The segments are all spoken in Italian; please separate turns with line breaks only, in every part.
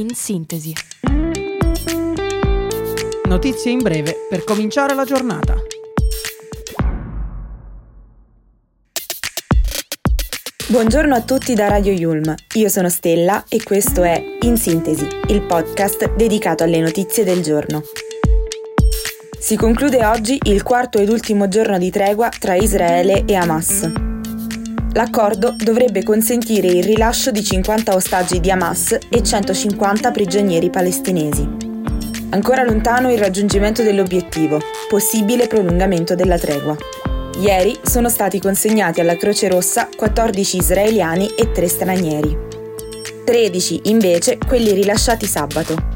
in sintesi.
Notizie in breve per cominciare la giornata.
Buongiorno a tutti da Radio Yulm, io sono Stella e questo è In Sintesi, il podcast dedicato alle notizie del giorno. Si conclude oggi il quarto ed ultimo giorno di tregua tra Israele e Hamas. L'accordo dovrebbe consentire il rilascio di 50 ostaggi di Hamas e 150 prigionieri palestinesi. Ancora lontano il raggiungimento dell'obiettivo, possibile prolungamento della tregua. Ieri sono stati consegnati alla Croce Rossa 14 israeliani e 3 stranieri. 13 invece quelli rilasciati sabato.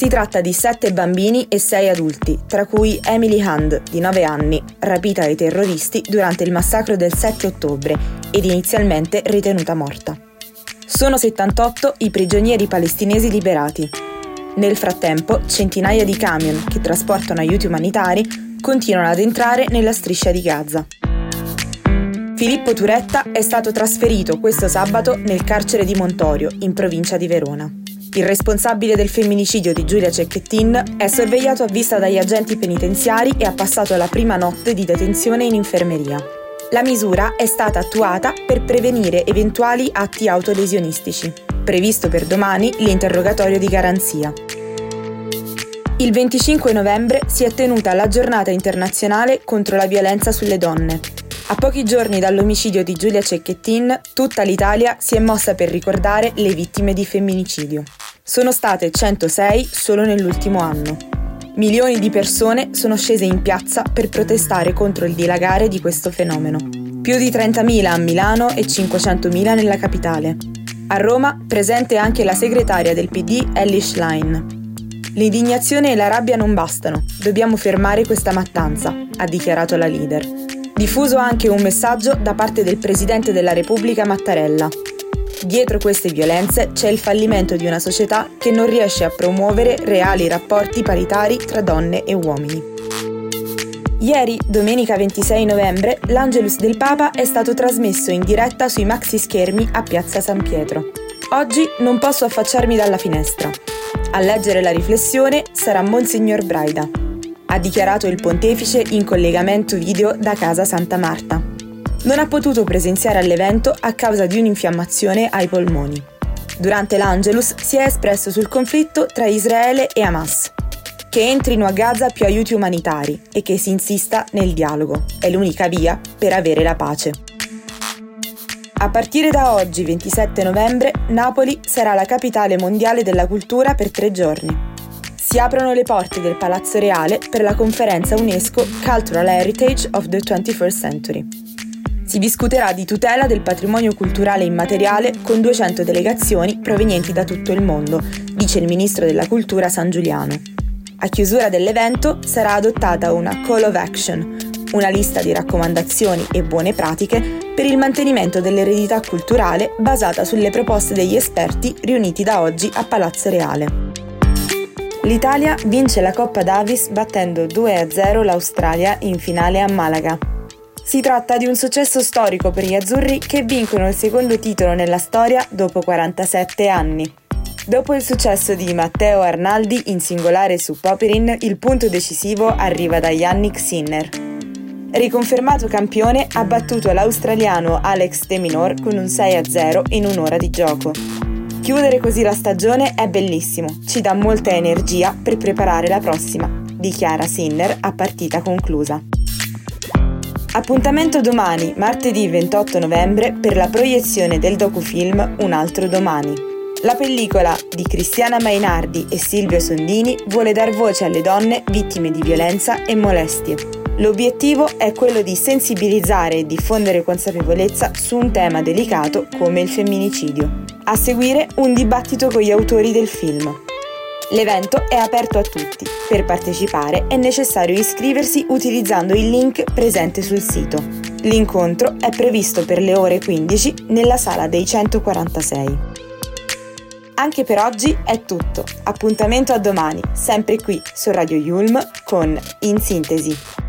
Si tratta di 7 bambini e 6 adulti, tra cui Emily Hand, di 9 anni, rapita dai terroristi durante il massacro del 7 ottobre ed inizialmente ritenuta morta. Sono 78 i prigionieri palestinesi liberati. Nel frattempo, centinaia di camion che trasportano aiuti umanitari continuano ad entrare nella striscia di Gaza. Filippo Turetta è stato trasferito questo sabato nel carcere di Montorio, in provincia di Verona. Il responsabile del femminicidio di Giulia Cecchettin è sorvegliato a vista dagli agenti penitenziari e ha passato la prima notte di detenzione in infermeria. La misura è stata attuata per prevenire eventuali atti autolesionistici. Previsto per domani l'interrogatorio di garanzia. Il 25 novembre si è tenuta la giornata internazionale contro la violenza sulle donne. A pochi giorni dall'omicidio di Giulia Cecchettin, tutta l'Italia si è mossa per ricordare le vittime di femminicidio. Sono state 106 solo nell'ultimo anno. Milioni di persone sono scese in piazza per protestare contro il dilagare di questo fenomeno. Più di 30.000 a Milano e 500.000 nella capitale. A Roma presente anche la segretaria del PD Ellie Schlein. L'indignazione e la rabbia non bastano, dobbiamo fermare questa mattanza, ha dichiarato la leader. Diffuso anche un messaggio da parte del Presidente della Repubblica Mattarella. Dietro queste violenze c'è il fallimento di una società che non riesce a promuovere reali rapporti paritari tra donne e uomini. Ieri, domenica 26 novembre, l'Angelus del Papa è stato trasmesso in diretta sui maxi schermi a Piazza San Pietro. Oggi non posso affacciarmi dalla finestra. A leggere la riflessione sarà Monsignor Braida, ha dichiarato il pontefice in collegamento video da casa Santa Marta. Non ha potuto presenziare all'evento a causa di un'infiammazione ai polmoni. Durante l'Angelus si è espresso sul conflitto tra Israele e Hamas, che entrino a Gaza più aiuti umanitari e che si insista nel dialogo. È l'unica via per avere la pace. A partire da oggi, 27 novembre, Napoli sarà la capitale mondiale della cultura per tre giorni. Si aprono le porte del Palazzo Reale per la conferenza UNESCO Cultural Heritage of the 21st Century. Si discuterà di tutela del patrimonio culturale immateriale con 200 delegazioni provenienti da tutto il mondo, dice il ministro della cultura San Giuliano. A chiusura dell'evento sarà adottata una Call of Action, una lista di raccomandazioni e buone pratiche per il mantenimento dell'eredità culturale basata sulle proposte degli esperti riuniti da oggi a Palazzo Reale. L'Italia vince la Coppa Davis battendo 2-0 l'Australia in finale a Malaga. Si tratta di un successo storico per gli azzurri che vincono il secondo titolo nella storia dopo 47 anni. Dopo il successo di Matteo Arnaldi in singolare su Poperin, il punto decisivo arriva da Yannick Sinner. Riconfermato campione, ha battuto l'australiano Alex De Minor con un 6-0 in un'ora di gioco. Chiudere così la stagione è bellissimo, ci dà molta energia per preparare la prossima, dichiara Sinner a partita conclusa. Appuntamento domani, martedì 28 novembre, per la proiezione del docufilm Un altro domani. La pellicola di Cristiana Mainardi e Silvio Sondini vuole dar voce alle donne vittime di violenza e molestie. L'obiettivo è quello di sensibilizzare e diffondere consapevolezza su un tema delicato come il femminicidio. A seguire un dibattito con gli autori del film. L'evento è aperto a tutti. Per partecipare è necessario iscriversi utilizzando il link presente sul sito. L'incontro è previsto per le ore 15 nella sala dei 146. Anche per oggi è tutto. Appuntamento a domani, sempre qui su Radio Yulm con In Sintesi.